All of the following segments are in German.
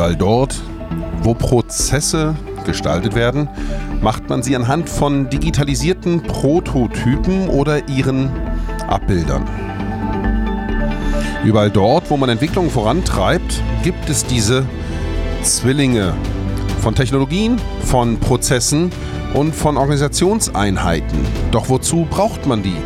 Überall dort, wo Prozesse gestaltet werden, macht man sie anhand von digitalisierten Prototypen oder ihren Abbildern. Überall dort, wo man Entwicklung vorantreibt, gibt es diese Zwillinge von Technologien, von Prozessen und von Organisationseinheiten. Doch wozu braucht man die?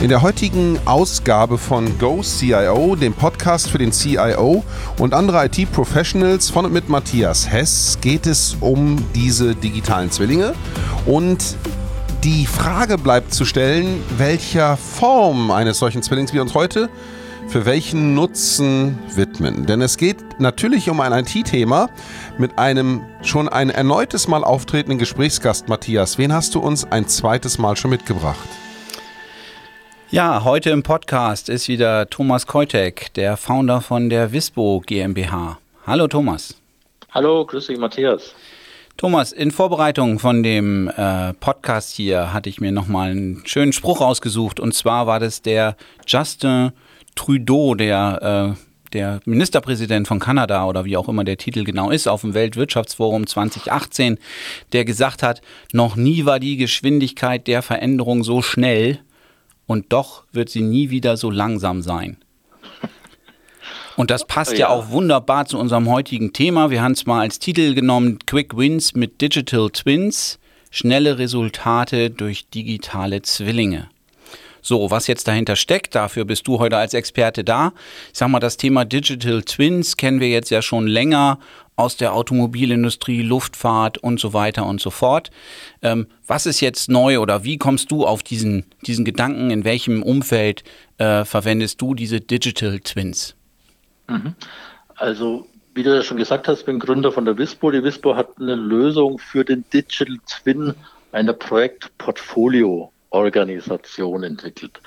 In der heutigen Ausgabe von Go CIO, dem Podcast für den CIO und andere IT-Professionals von und mit Matthias Hess, geht es um diese digitalen Zwillinge und die Frage bleibt zu stellen, welcher Form eines solchen Zwillings wir uns heute für welchen Nutzen widmen. Denn es geht natürlich um ein IT-Thema mit einem schon ein erneutes Mal auftretenden Gesprächsgast, Matthias. Wen hast du uns ein zweites Mal schon mitgebracht? Ja, heute im Podcast ist wieder Thomas Keutek, der Founder von der Wispo GmbH. Hallo Thomas. Hallo, grüß dich Matthias. Thomas, in Vorbereitung von dem äh, Podcast hier hatte ich mir nochmal einen schönen Spruch rausgesucht. Und zwar war das der Justin Trudeau, der, äh, der Ministerpräsident von Kanada oder wie auch immer der Titel genau ist, auf dem Weltwirtschaftsforum 2018, der gesagt hat, noch nie war die Geschwindigkeit der Veränderung so schnell und doch wird sie nie wieder so langsam sein. Und das passt ja. ja. auch wunderbar zu unserem heutigen Thema. Wir haben es mal als Titel genommen, Quick Wins mit Digital Twins, schnelle Resultate durch digitale Zwillinge. So, was jetzt dahinter steckt, dafür bist du heute als Experte da. Ich sag mal, das Thema Digital Twins kennen wir jetzt ja schon länger aus der Automobilindustrie, Luftfahrt und so weiter und so fort. Ähm, was ist jetzt neu oder wie kommst du auf diesen, diesen Gedanken? In welchem Umfeld äh, verwendest du diese Digital Twins? Mhm. Also, wie du ja schon gesagt hast, ich bin Gründer von der Wispo. Die Wispo hat eine Lösung für den Digital Twin einer Projektportfolio-Organisation entwickelt.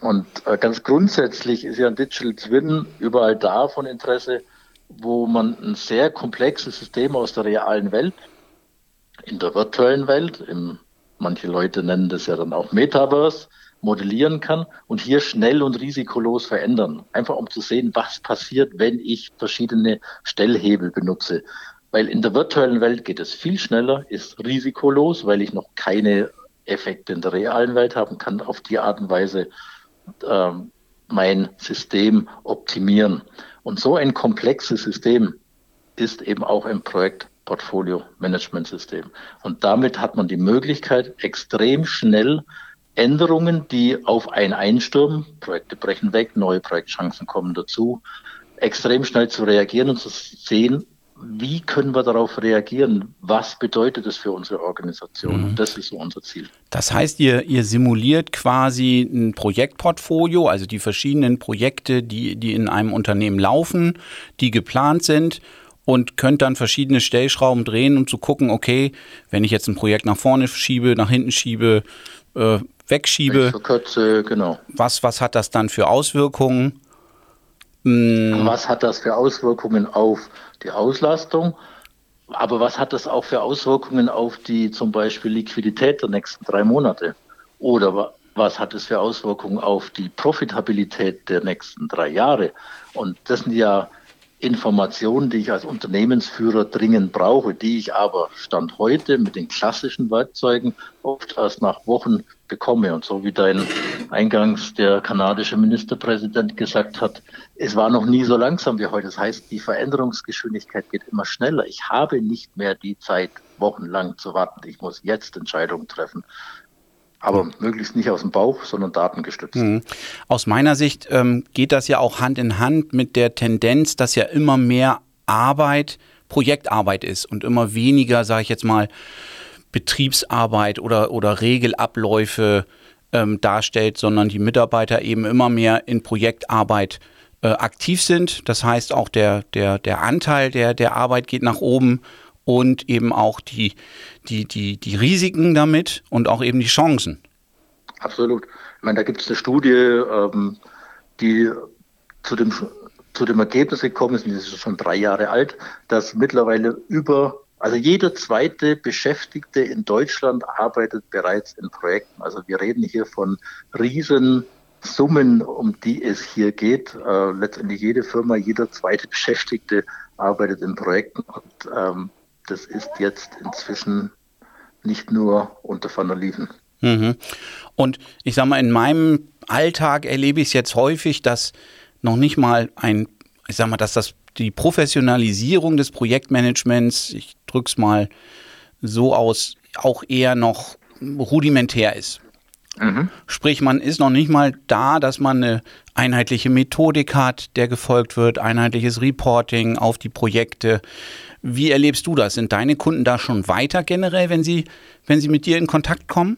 Und äh, ganz grundsätzlich ist ja ein Digital Twin überall da von Interesse, wo man ein sehr komplexes System aus der realen Welt, in der virtuellen Welt, im, manche Leute nennen das ja dann auch Metaverse, modellieren kann und hier schnell und risikolos verändern. Einfach um zu sehen, was passiert, wenn ich verschiedene Stellhebel benutze. Weil in der virtuellen Welt geht es viel schneller, ist risikolos, weil ich noch keine Effekte in der realen Welt haben kann, auf die Art und Weise ähm, mein System optimieren. Und so ein komplexes System ist eben auch ein Projektportfolio-Management-System. Und damit hat man die Möglichkeit, extrem schnell Änderungen, die auf einen einstürmen, Projekte brechen weg, neue Projektchancen kommen dazu, extrem schnell zu reagieren und zu sehen, wie können wir darauf reagieren? Was bedeutet das für unsere Organisation? Mhm. Das ist so unser Ziel. Das heißt, ihr, ihr simuliert quasi ein Projektportfolio, also die verschiedenen Projekte, die, die in einem Unternehmen laufen, die geplant sind und könnt dann verschiedene Stellschrauben drehen, um zu gucken, okay, wenn ich jetzt ein Projekt nach vorne schiebe, nach hinten schiebe, äh, wegschiebe, verkürze, genau. was, was hat das dann für Auswirkungen? Hm. Was hat das für Auswirkungen auf die Auslastung? Aber was hat das auch für Auswirkungen auf die zum Beispiel Liquidität der nächsten drei Monate? Oder was hat es für Auswirkungen auf die Profitabilität der nächsten drei Jahre? Und das sind ja Informationen, die ich als Unternehmensführer dringend brauche, die ich aber Stand heute mit den klassischen Werkzeugen oft erst nach Wochen bekomme. Und so wie dein eingangs der kanadische Ministerpräsident gesagt hat, es war noch nie so langsam wie heute. Das heißt, die Veränderungsgeschwindigkeit geht immer schneller. Ich habe nicht mehr die Zeit, wochenlang zu warten. Ich muss jetzt Entscheidungen treffen aber möglichst nicht aus dem Bauch, sondern datengestützt. Mhm. Aus meiner Sicht ähm, geht das ja auch Hand in Hand mit der Tendenz, dass ja immer mehr Arbeit Projektarbeit ist und immer weniger, sage ich jetzt mal, Betriebsarbeit oder, oder Regelabläufe ähm, darstellt, sondern die Mitarbeiter eben immer mehr in Projektarbeit äh, aktiv sind. Das heißt, auch der, der, der Anteil der, der Arbeit geht nach oben und eben auch die, die, die, die Risiken damit und auch eben die Chancen. Absolut. Ich meine, da gibt es eine Studie, ähm, die zu dem, zu dem Ergebnis gekommen ist, die ist schon drei Jahre alt, dass mittlerweile über, also jeder zweite Beschäftigte in Deutschland arbeitet bereits in Projekten. Also wir reden hier von riesen Summen, um die es hier geht. Äh, letztendlich jede Firma, jeder zweite Beschäftigte arbeitet in Projekten und ähm, das ist jetzt inzwischen nicht nur unter Van der Lieven. Mhm. Und ich sage mal, in meinem Alltag erlebe ich es jetzt häufig, dass noch nicht mal ein, ich sage mal, dass das die Professionalisierung des Projektmanagements, ich drücke es mal so aus, auch eher noch rudimentär ist. Mhm. Sprich, man ist noch nicht mal da, dass man eine einheitliche Methodik hat, der gefolgt wird, einheitliches Reporting auf die Projekte. Wie erlebst du das? Sind deine Kunden da schon weiter generell, wenn sie, wenn sie mit dir in Kontakt kommen?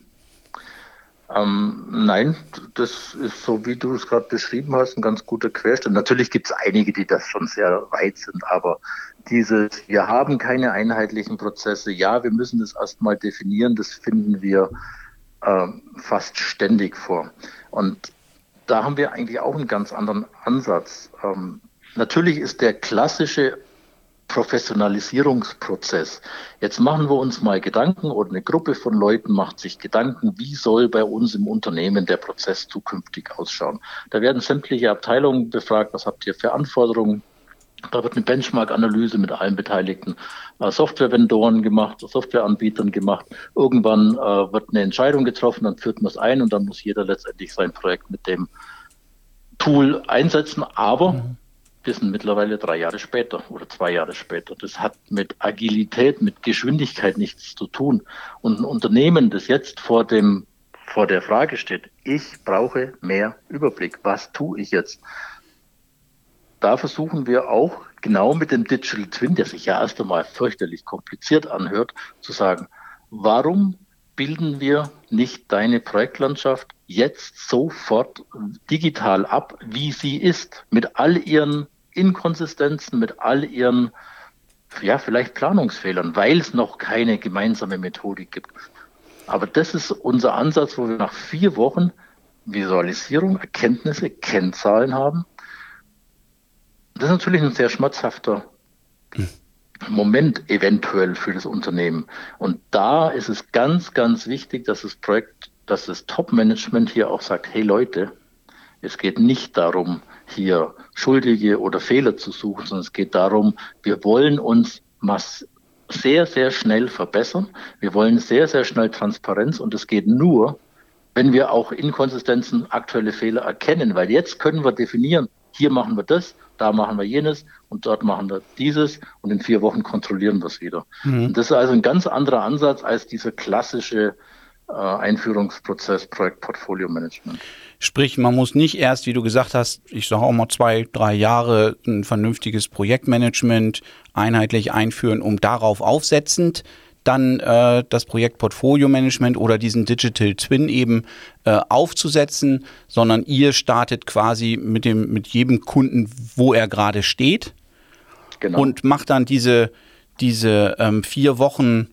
Ähm, nein, das ist so, wie du es gerade beschrieben hast, ein ganz guter Querschnitt. Natürlich gibt es einige, die das schon sehr weit sind, aber dieses, wir haben keine einheitlichen Prozesse, ja, wir müssen das erstmal definieren, das finden wir äh, fast ständig vor. Und da haben wir eigentlich auch einen ganz anderen Ansatz. Ähm, natürlich ist der klassische Professionalisierungsprozess. Jetzt machen wir uns mal Gedanken oder eine Gruppe von Leuten macht sich Gedanken, wie soll bei uns im Unternehmen der Prozess zukünftig ausschauen. Da werden sämtliche Abteilungen befragt, was habt ihr für Anforderungen, da wird eine Benchmark-Analyse mit allen beteiligten äh, Software-Vendoren gemacht, Softwareanbietern gemacht. Irgendwann äh, wird eine Entscheidung getroffen, dann führt man es ein und dann muss jeder letztendlich sein Projekt mit dem Tool einsetzen. Aber mhm. wir sind mittlerweile drei Jahre später oder zwei Jahre später. Das hat mit Agilität, mit Geschwindigkeit nichts zu tun. Und ein Unternehmen, das jetzt vor dem vor der Frage steht, ich brauche mehr Überblick. Was tue ich jetzt? Da versuchen wir auch genau mit dem Digital Twin, der sich ja erst einmal fürchterlich kompliziert anhört, zu sagen, warum bilden wir nicht deine Projektlandschaft jetzt sofort digital ab, wie sie ist, mit all ihren Inkonsistenzen, mit all ihren, ja, vielleicht Planungsfehlern, weil es noch keine gemeinsame Methodik gibt. Aber das ist unser Ansatz, wo wir nach vier Wochen Visualisierung, Erkenntnisse, Kennzahlen haben das ist natürlich ein sehr schmerzhafter Moment eventuell für das Unternehmen. Und da ist es ganz, ganz wichtig, dass das Projekt, dass das Top-Management hier auch sagt, hey Leute, es geht nicht darum, hier Schuldige oder Fehler zu suchen, sondern es geht darum, wir wollen uns sehr, sehr schnell verbessern. Wir wollen sehr, sehr schnell Transparenz und es geht nur, wenn wir auch Inkonsistenzen, aktuelle Fehler erkennen, weil jetzt können wir definieren, hier machen wir das, da machen wir jenes und dort machen wir dieses und in vier Wochen kontrollieren wir es wieder. Mhm. das ist also ein ganz anderer Ansatz als dieser klassische äh, Einführungsprozess Projektportfolio Management. Sprich, man muss nicht erst, wie du gesagt hast, ich sage auch mal zwei, drei Jahre ein vernünftiges Projektmanagement einheitlich einführen, um darauf aufsetzend dann äh, das Projekt Portfolio Management oder diesen Digital Twin eben äh, aufzusetzen, sondern ihr startet quasi mit dem mit jedem Kunden, wo er gerade steht genau. und macht dann diese diese ähm, vier Wochen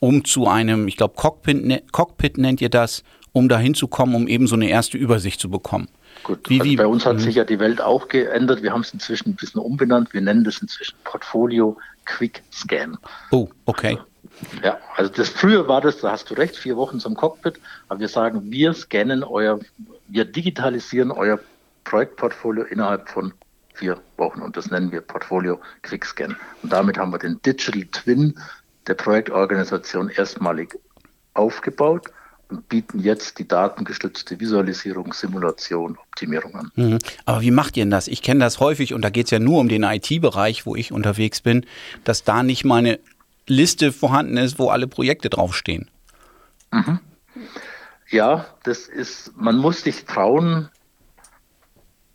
um zu einem, ich glaube Cockpit, ne, Cockpit nennt ihr das, um dahin zu kommen, um eben so eine erste Übersicht zu bekommen. Gut, wie, also wie, bei uns hat mhm. sich ja die Welt auch geändert. Wir haben es inzwischen ein bisschen umbenannt. Wir nennen das inzwischen Portfolio Quick Scan. Oh, okay. Also, ja, also das früher war das, da hast du recht, vier Wochen zum Cockpit, aber wir sagen, wir scannen euer, wir digitalisieren euer Projektportfolio innerhalb von vier Wochen und das nennen wir Portfolio Quick Scan. Und damit haben wir den Digital Twin der Projektorganisation erstmalig aufgebaut bieten jetzt die datengestützte Visualisierung, Simulation, Optimierung an. Mhm. Aber wie macht ihr denn das? Ich kenne das häufig und da geht es ja nur um den IT-Bereich, wo ich unterwegs bin, dass da nicht mal eine Liste vorhanden ist, wo alle Projekte draufstehen. Mhm. Ja, das ist, man muss sich trauen,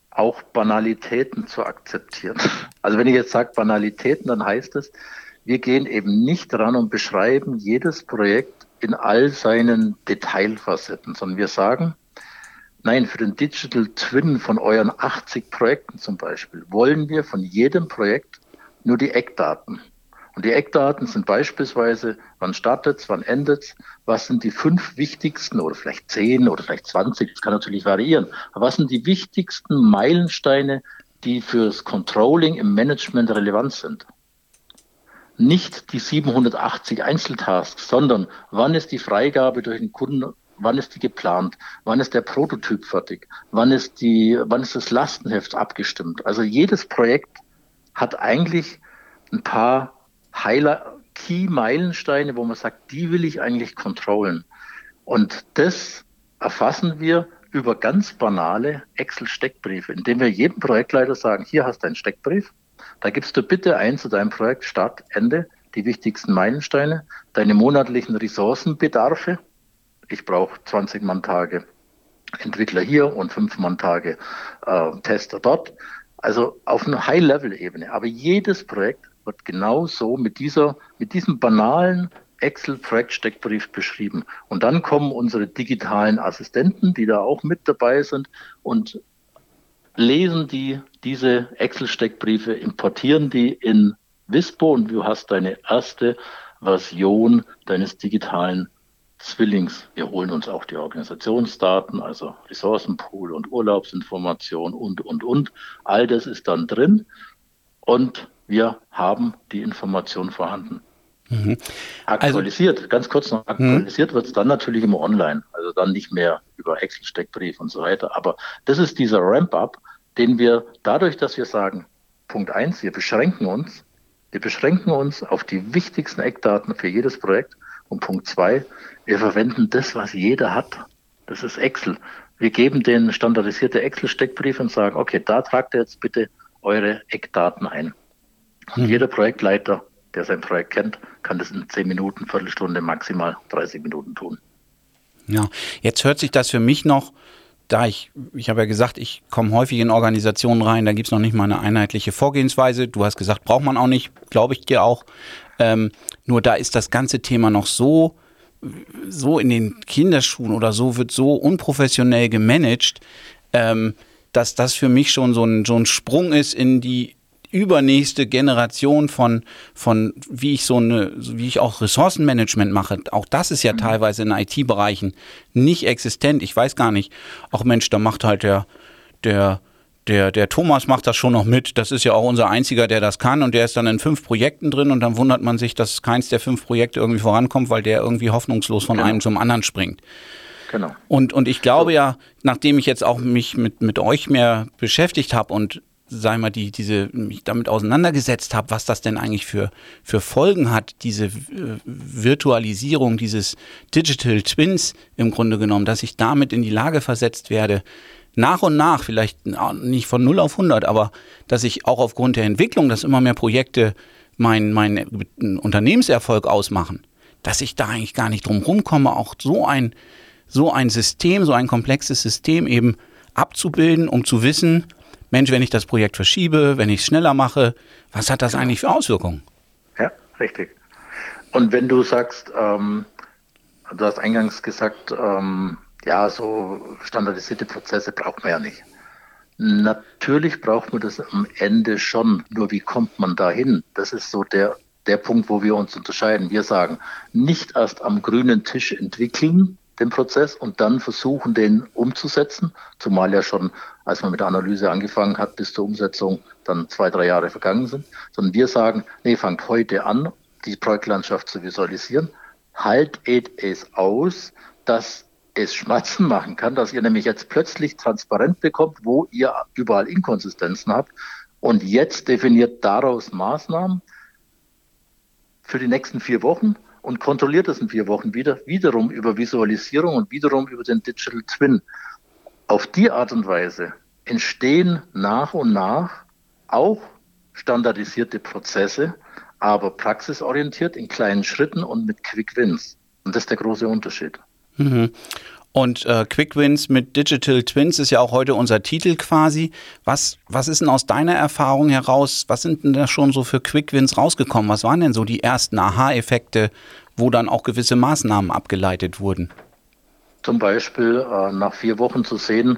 auch Banalitäten zu akzeptieren. Also wenn ich jetzt sage Banalitäten, dann heißt es, wir gehen eben nicht ran und beschreiben jedes Projekt in all seinen Detailfacetten, sondern wir sagen, nein, für den Digital Twin von euren 80 Projekten zum Beispiel wollen wir von jedem Projekt nur die Eckdaten. Und die Eckdaten sind beispielsweise, wann startet es, wann endet es, was sind die fünf wichtigsten oder vielleicht zehn oder vielleicht 20, das kann natürlich variieren, aber was sind die wichtigsten Meilensteine, die fürs Controlling im Management relevant sind? Nicht die 780 Einzeltasks, sondern wann ist die Freigabe durch den Kunden wann ist die geplant, wann ist der Prototyp fertig, wann ist die, wann ist das Lastenheft abgestimmt. Also jedes Projekt hat eigentlich ein paar Highlight, Key-Meilensteine, wo man sagt, die will ich eigentlich kontrollen. Und das erfassen wir über ganz banale Excel-Steckbriefe, indem wir jedem Projektleiter sagen, hier hast du einen Steckbrief, da gibst du bitte ein zu deinem Projekt Start, Ende, die wichtigsten Meilensteine, deine monatlichen Ressourcenbedarfe. Ich brauche 20 Mann-Tage Entwickler hier und 5 Mann-Tage äh, Tester dort. Also auf einer High-Level-Ebene. Aber jedes Projekt wird genau so mit dieser, mit diesem banalen Excel-Projekt-Steckbrief beschrieben. Und dann kommen unsere digitalen Assistenten, die da auch mit dabei sind und lesen die diese Excel-Steckbriefe, importieren die in Vispo und du hast deine erste Version deines digitalen Zwillings. Wir holen uns auch die Organisationsdaten, also Ressourcenpool und Urlaubsinformation und, und, und. All das ist dann drin und wir haben die Information vorhanden. Mhm. Aktualisiert, also, ganz kurz noch, aktualisiert mhm. wird es dann natürlich immer online, also dann nicht mehr über Excel-Steckbrief und so weiter. Aber das ist dieser Ramp-up, den wir dadurch, dass wir sagen, Punkt eins, wir beschränken uns, wir beschränken uns auf die wichtigsten Eckdaten für jedes Projekt. Und Punkt zwei, wir verwenden das, was jeder hat. Das ist Excel. Wir geben den standardisierte Excel-Steckbrief und sagen, okay, da tragt ihr jetzt bitte eure Eckdaten ein. Und mhm. jeder Projektleiter, der sein Projekt kennt, kann das in zehn Minuten, Viertelstunde, maximal 30 Minuten tun. Ja, jetzt hört sich das für mich noch, da ich, ich habe ja gesagt, ich komme häufig in Organisationen rein, da gibt es noch nicht mal eine einheitliche Vorgehensweise. Du hast gesagt, braucht man auch nicht, glaube ich dir auch. Ähm, nur da ist das ganze Thema noch so, so in den Kinderschuhen oder so, wird so unprofessionell gemanagt, ähm, dass das für mich schon so ein, so ein Sprung ist in die übernächste Generation von, von wie ich so eine, wie ich auch Ressourcenmanagement mache. Auch das ist ja mhm. teilweise in IT-Bereichen nicht existent. Ich weiß gar nicht. Auch Mensch, da macht halt der, der, der, der Thomas macht das schon noch mit. Das ist ja auch unser einziger, der das kann. Und der ist dann in fünf Projekten drin und dann wundert man sich, dass keins der fünf Projekte irgendwie vorankommt, weil der irgendwie hoffnungslos von genau. einem zum anderen springt. Genau. Und, und ich glaube so. ja, nachdem ich jetzt auch mich mit, mit euch mehr beschäftigt habe und sag mal, die, diese, mich damit auseinandergesetzt habe, was das denn eigentlich für, für Folgen hat, diese äh, Virtualisierung, dieses Digital Twins im Grunde genommen, dass ich damit in die Lage versetzt werde, nach und nach, vielleicht nicht von 0 auf 100, aber dass ich auch aufgrund der Entwicklung, dass immer mehr Projekte meinen mein Unternehmenserfolg ausmachen, dass ich da eigentlich gar nicht drum rumkomme, auch so ein, so ein System, so ein komplexes System eben abzubilden, um zu wissen, Mensch, wenn ich das Projekt verschiebe, wenn ich es schneller mache, was hat das eigentlich für Auswirkungen? Ja, richtig. Und wenn du sagst, ähm, du hast eingangs gesagt, ähm, ja, so standardisierte Prozesse braucht man ja nicht. Natürlich braucht man das am Ende schon. Nur wie kommt man da hin? Das ist so der, der Punkt, wo wir uns unterscheiden. Wir sagen, nicht erst am grünen Tisch entwickeln, den Prozess und dann versuchen, den umzusetzen, zumal ja schon, als man mit der Analyse angefangen hat, bis zur Umsetzung dann zwei, drei Jahre vergangen sind, sondern wir sagen, nee, fangt heute an, die Projektlandschaft zu visualisieren, haltet es aus, dass es Schmerzen machen kann, dass ihr nämlich jetzt plötzlich transparent bekommt, wo ihr überall Inkonsistenzen habt. Und jetzt definiert daraus Maßnahmen für die nächsten vier Wochen und kontrolliert das in vier Wochen wieder, wiederum über Visualisierung und wiederum über den Digital Twin. Auf die Art und Weise entstehen nach und nach auch standardisierte Prozesse, aber praxisorientiert in kleinen Schritten und mit Quick Wins. Und das ist der große Unterschied. Mhm. Und äh, Quick Wins mit Digital Twins ist ja auch heute unser Titel quasi. Was, was ist denn aus deiner Erfahrung heraus, was sind denn da schon so für Quick Wins rausgekommen? Was waren denn so die ersten Aha-Effekte, wo dann auch gewisse Maßnahmen abgeleitet wurden? Zum Beispiel äh, nach vier Wochen zu sehen,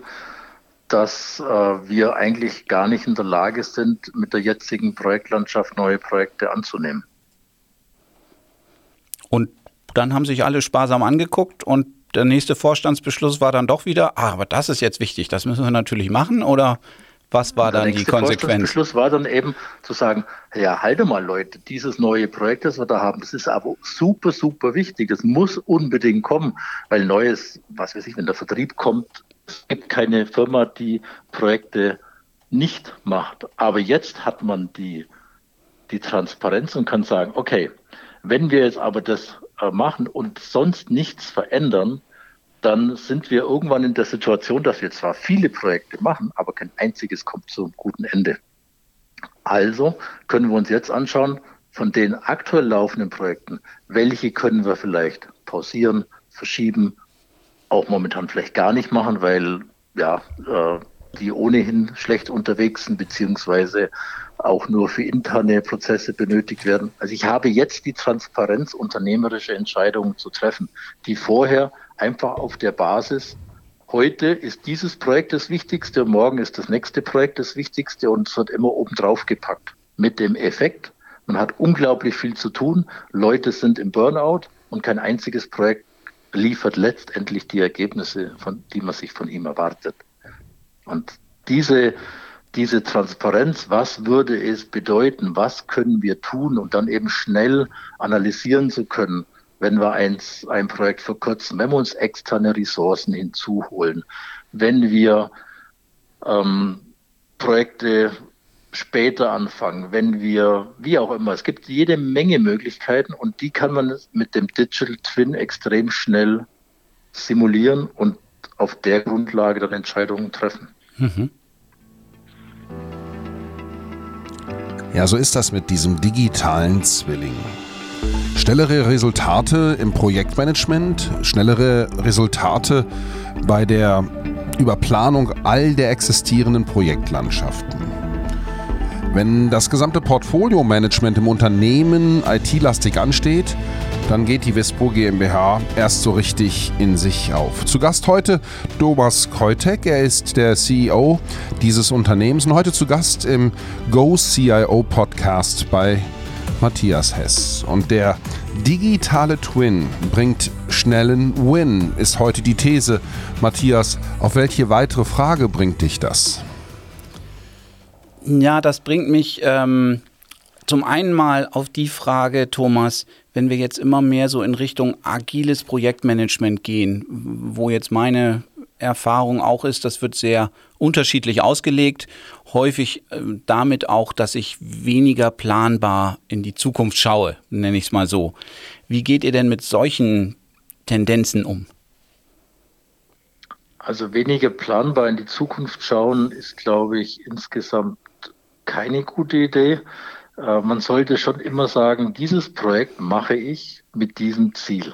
dass äh, wir eigentlich gar nicht in der Lage sind, mit der jetzigen Projektlandschaft neue Projekte anzunehmen. Und dann haben sich alle sparsam angeguckt und der nächste Vorstandsbeschluss war dann doch wieder, ah, aber das ist jetzt wichtig, das müssen wir natürlich machen oder Was war dann die Konsequenz? Der Schluss war dann eben zu sagen, ja, halte mal Leute, dieses neue Projekt, das wir da haben, das ist aber super, super wichtig. Das muss unbedingt kommen, weil neues, was weiß ich, wenn der Vertrieb kommt, es gibt keine Firma, die Projekte nicht macht. Aber jetzt hat man die, die Transparenz und kann sagen, okay, wenn wir jetzt aber das machen und sonst nichts verändern, dann sind wir irgendwann in der Situation, dass wir zwar viele Projekte machen, aber kein einziges kommt zum guten Ende. Also können wir uns jetzt anschauen, von den aktuell laufenden Projekten, welche können wir vielleicht pausieren, verschieben, auch momentan vielleicht gar nicht machen, weil ja, äh, die ohnehin schlecht unterwegs sind, beziehungsweise auch nur für interne Prozesse benötigt werden. Also ich habe jetzt die Transparenz, unternehmerische Entscheidungen zu treffen, die vorher einfach auf der Basis, heute ist dieses Projekt das Wichtigste, morgen ist das nächste Projekt das Wichtigste und es wird immer oben drauf gepackt. Mit dem Effekt, man hat unglaublich viel zu tun, Leute sind im Burnout und kein einziges Projekt liefert letztendlich die Ergebnisse, von, die man sich von ihm erwartet. Und diese, diese Transparenz, was würde es bedeuten, was können wir tun und dann eben schnell analysieren zu können, wenn wir eins, ein Projekt verkürzen, wenn wir uns externe Ressourcen hinzuholen, wenn wir ähm, Projekte später anfangen, wenn wir, wie auch immer, es gibt jede Menge Möglichkeiten und die kann man mit dem Digital Twin extrem schnell simulieren und auf der Grundlage dann Entscheidungen treffen. Ja, so ist das mit diesem digitalen Zwilling. Schnellere Resultate im Projektmanagement, schnellere Resultate bei der Überplanung all der existierenden Projektlandschaften. Wenn das gesamte Portfolio-Management im Unternehmen IT-lastig ansteht, dann geht die Vispo GmbH erst so richtig in sich auf. Zu Gast heute Dobas Keutek, er ist der CEO dieses Unternehmens und heute zu Gast im Go CIO Podcast bei Matthias Hess. Und der digitale Twin bringt schnellen Win, ist heute die These. Matthias, auf welche weitere Frage bringt dich das? Ja, das bringt mich ähm, zum einen mal auf die Frage, Thomas, wenn wir jetzt immer mehr so in Richtung agiles Projektmanagement gehen, wo jetzt meine Erfahrung auch ist, das wird sehr unterschiedlich ausgelegt, häufig äh, damit auch, dass ich weniger planbar in die Zukunft schaue, nenne ich es mal so. Wie geht ihr denn mit solchen Tendenzen um? Also weniger planbar in die Zukunft schauen ist, glaube ich, insgesamt keine gute Idee. Äh, man sollte schon immer sagen, dieses Projekt mache ich mit diesem Ziel.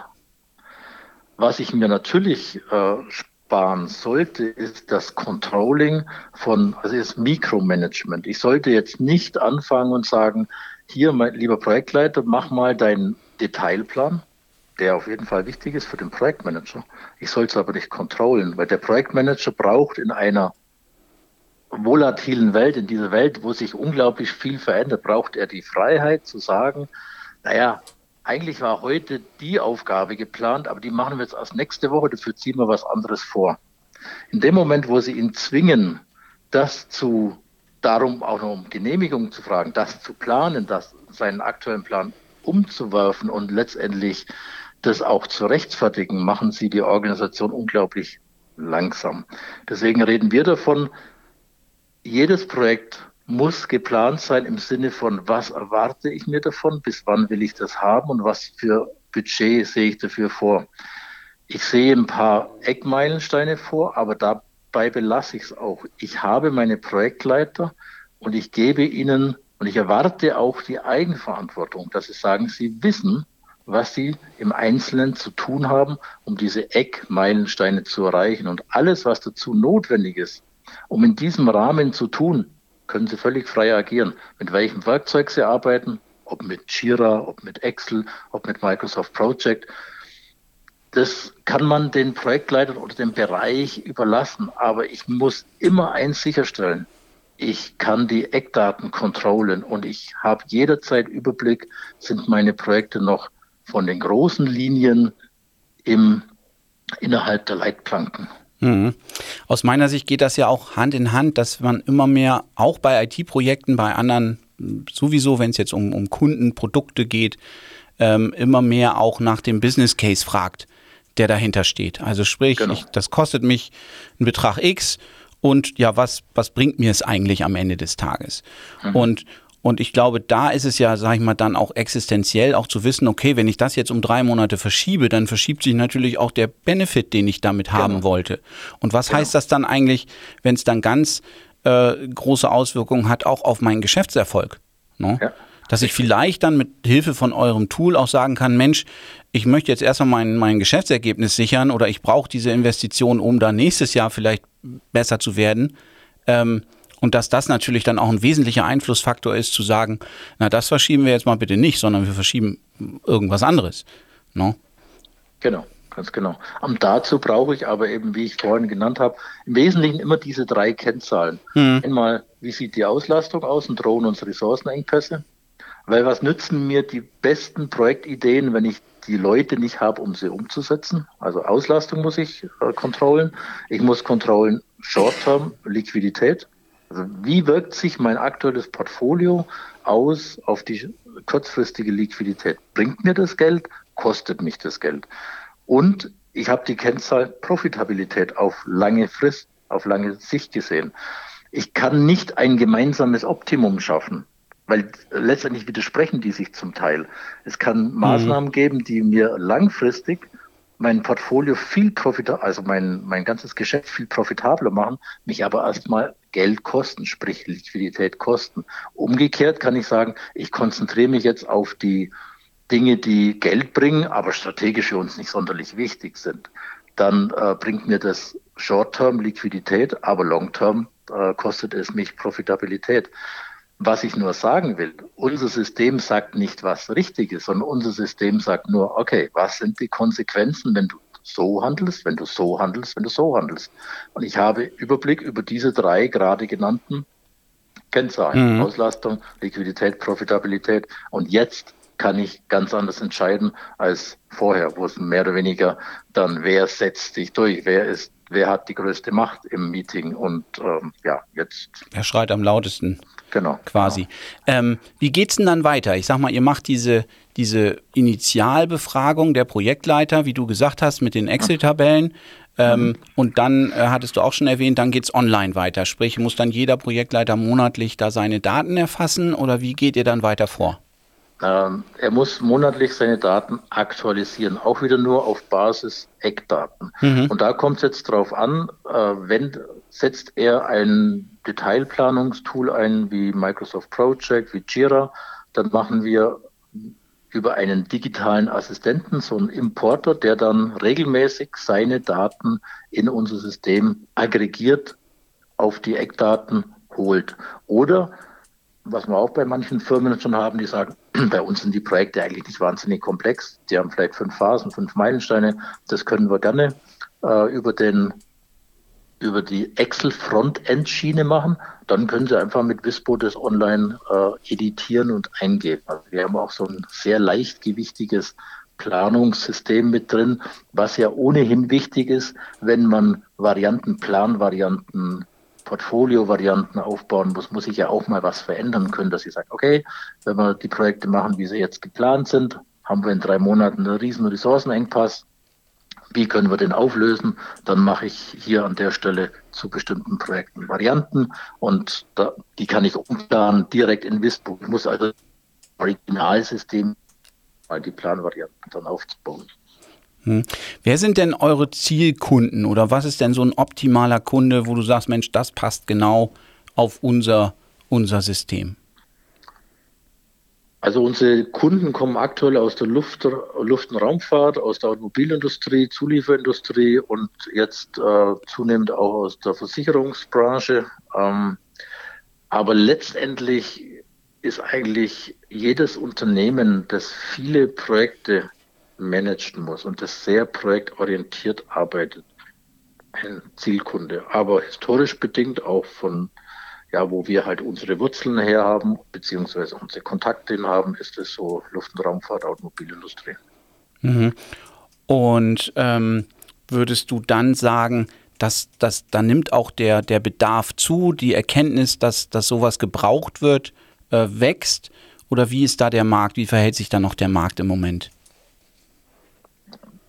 Was ich mir natürlich äh, sparen sollte, ist das Controlling von, also ist Mikromanagement. Ich sollte jetzt nicht anfangen und sagen, hier, mein lieber Projektleiter, mach mal deinen Detailplan, der auf jeden Fall wichtig ist für den Projektmanager. Ich soll es aber nicht kontrollen, weil der Projektmanager braucht in einer volatilen Welt, in dieser Welt, wo sich unglaublich viel verändert, braucht er die Freiheit zu sagen, naja, eigentlich war heute die Aufgabe geplant, aber die machen wir jetzt erst nächste Woche, dafür ziehen wir was anderes vor. In dem Moment, wo sie ihn zwingen, das zu, darum auch noch um Genehmigung zu fragen, das zu planen, das, seinen aktuellen Plan umzuwerfen und letztendlich das auch zu rechtfertigen, machen sie die Organisation unglaublich langsam. Deswegen reden wir davon, jedes Projekt muss geplant sein im Sinne von, was erwarte ich mir davon, bis wann will ich das haben und was für Budget sehe ich dafür vor. Ich sehe ein paar Eckmeilensteine vor, aber dabei belasse ich es auch. Ich habe meine Projektleiter und ich gebe ihnen und ich erwarte auch die Eigenverantwortung, dass sie sagen, sie wissen, was sie im Einzelnen zu tun haben, um diese Eckmeilensteine zu erreichen. Und alles, was dazu notwendig ist, um in diesem Rahmen zu tun, können Sie völlig frei agieren. Mit welchem Werkzeug Sie arbeiten, ob mit Jira, ob mit Excel, ob mit Microsoft Project. Das kann man den Projektleitern oder dem Bereich überlassen. Aber ich muss immer eins sicherstellen. Ich kann die Eckdaten kontrollen und ich habe jederzeit Überblick, sind meine Projekte noch von den großen Linien im, innerhalb der Leitplanken. Mhm. Aus meiner Sicht geht das ja auch Hand in Hand, dass man immer mehr, auch bei IT-Projekten, bei anderen sowieso, wenn es jetzt um, um Kunden, Produkte geht, ähm, immer mehr auch nach dem Business Case fragt, der dahinter steht. Also sprich, genau. ich, das kostet mich einen Betrag X und ja, was, was bringt mir es eigentlich am Ende des Tages? Mhm. Und und ich glaube, da ist es ja, sage ich mal, dann auch existenziell auch zu wissen, okay, wenn ich das jetzt um drei Monate verschiebe, dann verschiebt sich natürlich auch der Benefit, den ich damit genau. haben wollte. Und was genau. heißt das dann eigentlich, wenn es dann ganz äh, große Auswirkungen hat, auch auf meinen Geschäftserfolg? Ne? Ja. Dass ich vielleicht dann mit Hilfe von eurem Tool auch sagen kann, Mensch, ich möchte jetzt erstmal mein, mein Geschäftsergebnis sichern oder ich brauche diese Investition, um da nächstes Jahr vielleicht besser zu werden. Ähm, und dass das natürlich dann auch ein wesentlicher Einflussfaktor ist, zu sagen, na, das verschieben wir jetzt mal bitte nicht, sondern wir verschieben irgendwas anderes. No? Genau, ganz genau. Und dazu brauche ich aber eben, wie ich vorhin genannt habe, im Wesentlichen immer diese drei Kennzahlen. Mhm. Einmal, wie sieht die Auslastung aus und drohen uns Ressourcenengpässe? Weil was nützen mir die besten Projektideen, wenn ich die Leute nicht habe, um sie umzusetzen? Also Auslastung muss ich äh, kontrollen. Ich muss kontrollen Short-Term Liquidität. Also wie wirkt sich mein aktuelles Portfolio aus auf die kurzfristige Liquidität? Bringt mir das Geld? Kostet mich das Geld? Und ich habe die Kennzahl Profitabilität auf lange Frist, auf lange Sicht gesehen. Ich kann nicht ein gemeinsames Optimum schaffen, weil letztendlich widersprechen die sich zum Teil. Es kann Maßnahmen mhm. geben, die mir langfristig mein Portfolio viel profitabler, also mein, mein ganzes Geschäft viel profitabler machen, mich aber erstmal Geld kosten, sprich Liquidität kosten. Umgekehrt kann ich sagen, ich konzentriere mich jetzt auf die Dinge, die Geld bringen, aber strategisch für uns nicht sonderlich wichtig sind. Dann äh, bringt mir das Short-Term Liquidität, aber Long-Term äh, kostet es mich Profitabilität. Was ich nur sagen will, unser System sagt nicht, was richtig ist, sondern unser System sagt nur, okay, was sind die Konsequenzen, wenn du so handelst, wenn du so handelst, wenn du so handelst. Und ich habe Überblick über diese drei gerade genannten Kennzahlen. Mhm. Auslastung, Liquidität, Profitabilität. Und jetzt kann ich ganz anders entscheiden als vorher, wo es mehr oder weniger dann, wer setzt sich durch, wer ist, wer hat die größte Macht im Meeting und ähm, ja, jetzt. Er schreit am lautesten. Genau. Quasi. Genau. Ähm, wie geht's denn dann weiter? Ich sag mal, ihr macht diese, diese Initialbefragung der Projektleiter, wie du gesagt hast, mit den Excel-Tabellen. Ähm, mhm. Und dann äh, hattest du auch schon erwähnt, dann geht's online weiter. Sprich, muss dann jeder Projektleiter monatlich da seine Daten erfassen oder wie geht ihr dann weiter vor? Ähm, er muss monatlich seine Daten aktualisieren, auch wieder nur auf Basis Eckdaten. Mhm. Und da kommt es jetzt drauf an, äh, wenn setzt er ein Detailplanungstool ein wie Microsoft Project, wie Jira, dann machen wir über einen digitalen Assistenten, so einen Importer, der dann regelmäßig seine Daten in unser System aggregiert auf die Eckdaten holt. Oder was wir auch bei manchen Firmen schon haben, die sagen, bei uns sind die Projekte eigentlich nicht wahnsinnig komplex. Die haben vielleicht fünf Phasen, fünf Meilensteine. Das können wir gerne äh, über den über die Excel Frontend-Schiene machen, dann können Sie einfach mit Vispo das online äh, editieren und eingeben. Also wir haben auch so ein sehr leichtgewichtiges Planungssystem mit drin, was ja ohnehin wichtig ist, wenn man Varianten, Planvarianten, Portfolio-Varianten aufbauen muss, muss ich ja auch mal was verändern können, dass ich sage, okay, wenn wir die Projekte machen, wie sie jetzt geplant sind, haben wir in drei Monaten einen riesen Ressourcenengpass, wie können wir den auflösen? Dann mache ich hier an der Stelle zu bestimmten Projekten Varianten und da, die kann ich umplanen direkt in Vispo. Ich muss also Originalsystem mal die Planvarianten dann aufbauen. Hm. Wer sind denn eure Zielkunden oder was ist denn so ein optimaler Kunde, wo du sagst, Mensch, das passt genau auf unser, unser System? Also unsere Kunden kommen aktuell aus der Luft, Luft- und Raumfahrt, aus der Automobilindustrie, Zulieferindustrie und jetzt äh, zunehmend auch aus der Versicherungsbranche. Ähm, aber letztendlich ist eigentlich jedes Unternehmen, das viele Projekte managen muss und das sehr projektorientiert arbeitet, ein Zielkunde. Aber historisch bedingt auch von ja, wo wir halt unsere Wurzeln her haben, beziehungsweise unsere Kontakte haben, ist es so Luft- und Raumfahrt, Automobilindustrie. Mhm. Und ähm, würdest du dann sagen, dass, dass da nimmt auch der, der Bedarf zu, die Erkenntnis, dass, dass sowas gebraucht wird, äh, wächst? Oder wie ist da der Markt? Wie verhält sich da noch der Markt im Moment?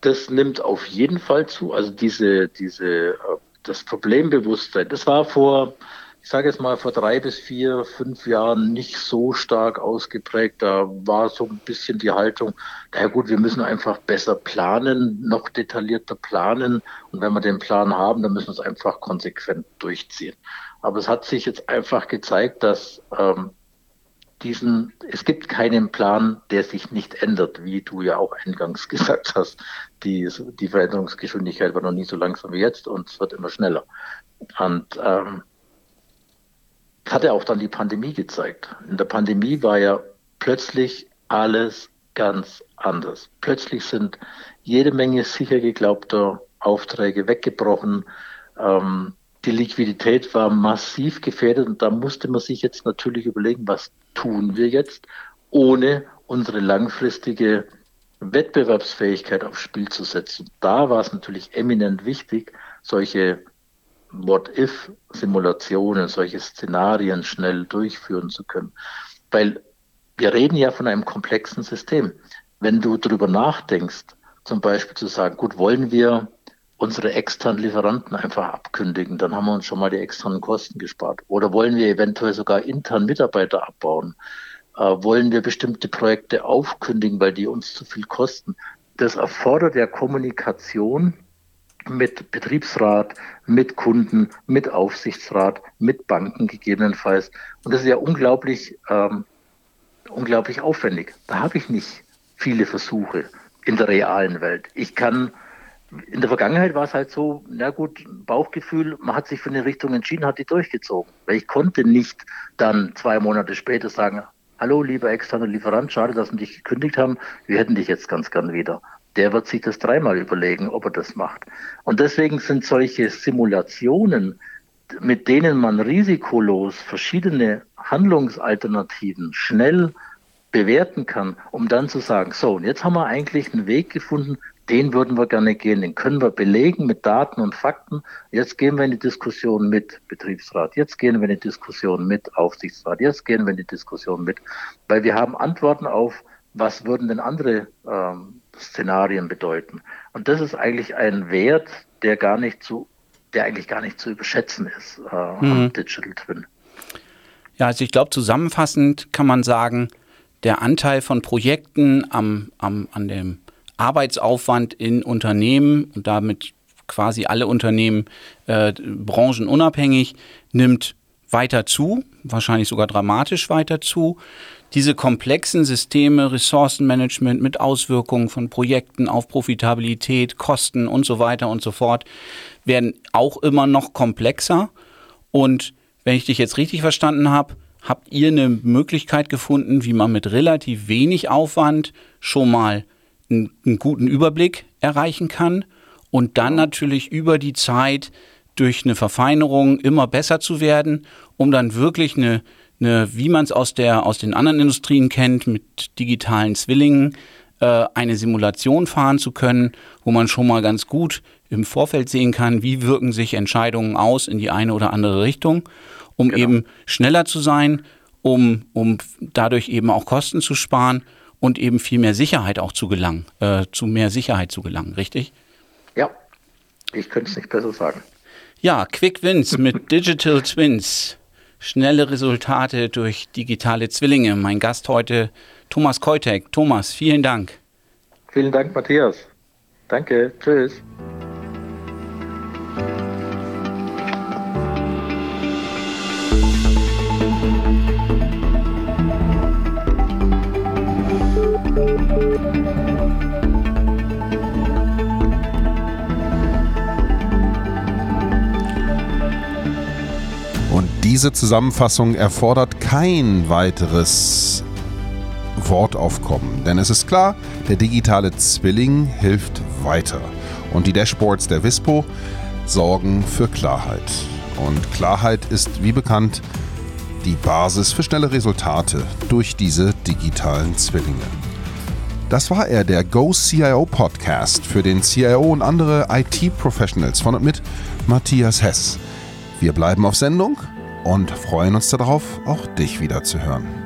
Das nimmt auf jeden Fall zu. Also diese, diese, äh, das Problembewusstsein, das war vor, ich sage jetzt mal, vor drei bis vier, fünf Jahren nicht so stark ausgeprägt. Da war so ein bisschen die Haltung, naja gut, wir müssen einfach besser planen, noch detaillierter planen. Und wenn wir den Plan haben, dann müssen wir es einfach konsequent durchziehen. Aber es hat sich jetzt einfach gezeigt, dass ähm, diesen, es gibt keinen Plan, der sich nicht ändert, wie du ja auch eingangs gesagt hast. Die, die Veränderungsgeschwindigkeit war noch nie so langsam wie jetzt und es wird immer schneller. Und ähm, hat ja auch dann die Pandemie gezeigt. In der Pandemie war ja plötzlich alles ganz anders. Plötzlich sind jede Menge sicher geglaubter Aufträge weggebrochen. Ähm, die Liquidität war massiv gefährdet und da musste man sich jetzt natürlich überlegen, was tun wir jetzt, ohne unsere langfristige Wettbewerbsfähigkeit aufs Spiel zu setzen. Da war es natürlich eminent wichtig, solche What-if-Simulationen, solche Szenarien schnell durchführen zu können. Weil wir reden ja von einem komplexen System. Wenn du darüber nachdenkst, zum Beispiel zu sagen, gut, wollen wir unsere externen Lieferanten einfach abkündigen, dann haben wir uns schon mal die externen Kosten gespart. Oder wollen wir eventuell sogar intern Mitarbeiter abbauen? Äh, wollen wir bestimmte Projekte aufkündigen, weil die uns zu viel kosten? Das erfordert ja Kommunikation mit Betriebsrat, mit Kunden, mit Aufsichtsrat, mit Banken gegebenenfalls. Und das ist ja unglaublich, ähm, unglaublich aufwendig. Da habe ich nicht viele Versuche in der realen Welt. Ich kann, in der Vergangenheit war es halt so, na gut, Bauchgefühl, man hat sich für eine Richtung entschieden, hat die durchgezogen. Weil ich konnte nicht dann zwei Monate später sagen, hallo lieber externer Lieferant, schade, dass wir dich gekündigt haben, wir hätten dich jetzt ganz gern wieder der wird sich das dreimal überlegen, ob er das macht. Und deswegen sind solche Simulationen, mit denen man risikolos verschiedene Handlungsalternativen schnell bewerten kann, um dann zu sagen, so, und jetzt haben wir eigentlich einen Weg gefunden, den würden wir gerne gehen, den können wir belegen mit Daten und Fakten. Jetzt gehen wir in die Diskussion mit Betriebsrat, jetzt gehen wir in die Diskussion mit Aufsichtsrat, jetzt gehen wir in die Diskussion mit, weil wir haben Antworten auf, was würden denn andere ähm, Szenarien bedeuten. Und das ist eigentlich ein Wert, der gar nicht zu, der eigentlich gar nicht zu überschätzen ist äh, mhm. am Digital Twin. Ja, also ich glaube, zusammenfassend kann man sagen, der Anteil von Projekten am, am, an dem Arbeitsaufwand in Unternehmen und damit quasi alle Unternehmen äh, branchenunabhängig nimmt weiter zu, wahrscheinlich sogar dramatisch weiter zu diese komplexen Systeme, Ressourcenmanagement mit Auswirkungen von Projekten auf Profitabilität, Kosten und so weiter und so fort, werden auch immer noch komplexer. Und wenn ich dich jetzt richtig verstanden habe, habt ihr eine Möglichkeit gefunden, wie man mit relativ wenig Aufwand schon mal einen, guten Überblick erreichen kann und dann natürlich über die Zeit durch eine Verfeinerung immer besser zu werden, um dann wirklich eine eine, wie man es aus, aus den anderen Industrien kennt, mit digitalen Zwillingen, äh, eine Simulation fahren zu können, wo man schon mal ganz gut im Vorfeld sehen kann, wie wirken sich Entscheidungen aus in die eine oder andere Richtung, um genau. eben schneller zu sein, um, um dadurch eben auch Kosten zu sparen und eben viel mehr Sicherheit auch zu gelangen, äh, zu mehr Sicherheit zu gelangen, richtig? Ja, ich könnte es nicht besser sagen. Ja, Quick Wins mit Digital Twins schnelle Resultate durch digitale Zwillinge. Mein Gast heute Thomas Keutek. Thomas, vielen Dank. Vielen Dank, Matthias. Danke. Tschüss. Diese Zusammenfassung erfordert kein weiteres Wortaufkommen, denn es ist klar, der digitale Zwilling hilft weiter. Und die Dashboards der Vispo sorgen für Klarheit. Und Klarheit ist, wie bekannt, die Basis für schnelle Resultate durch diese digitalen Zwillinge. Das war er, der Go CIO Podcast für den CIO und andere IT-Professionals von und mit Matthias Hess. Wir bleiben auf Sendung und freuen uns darauf, auch dich wieder zu hören.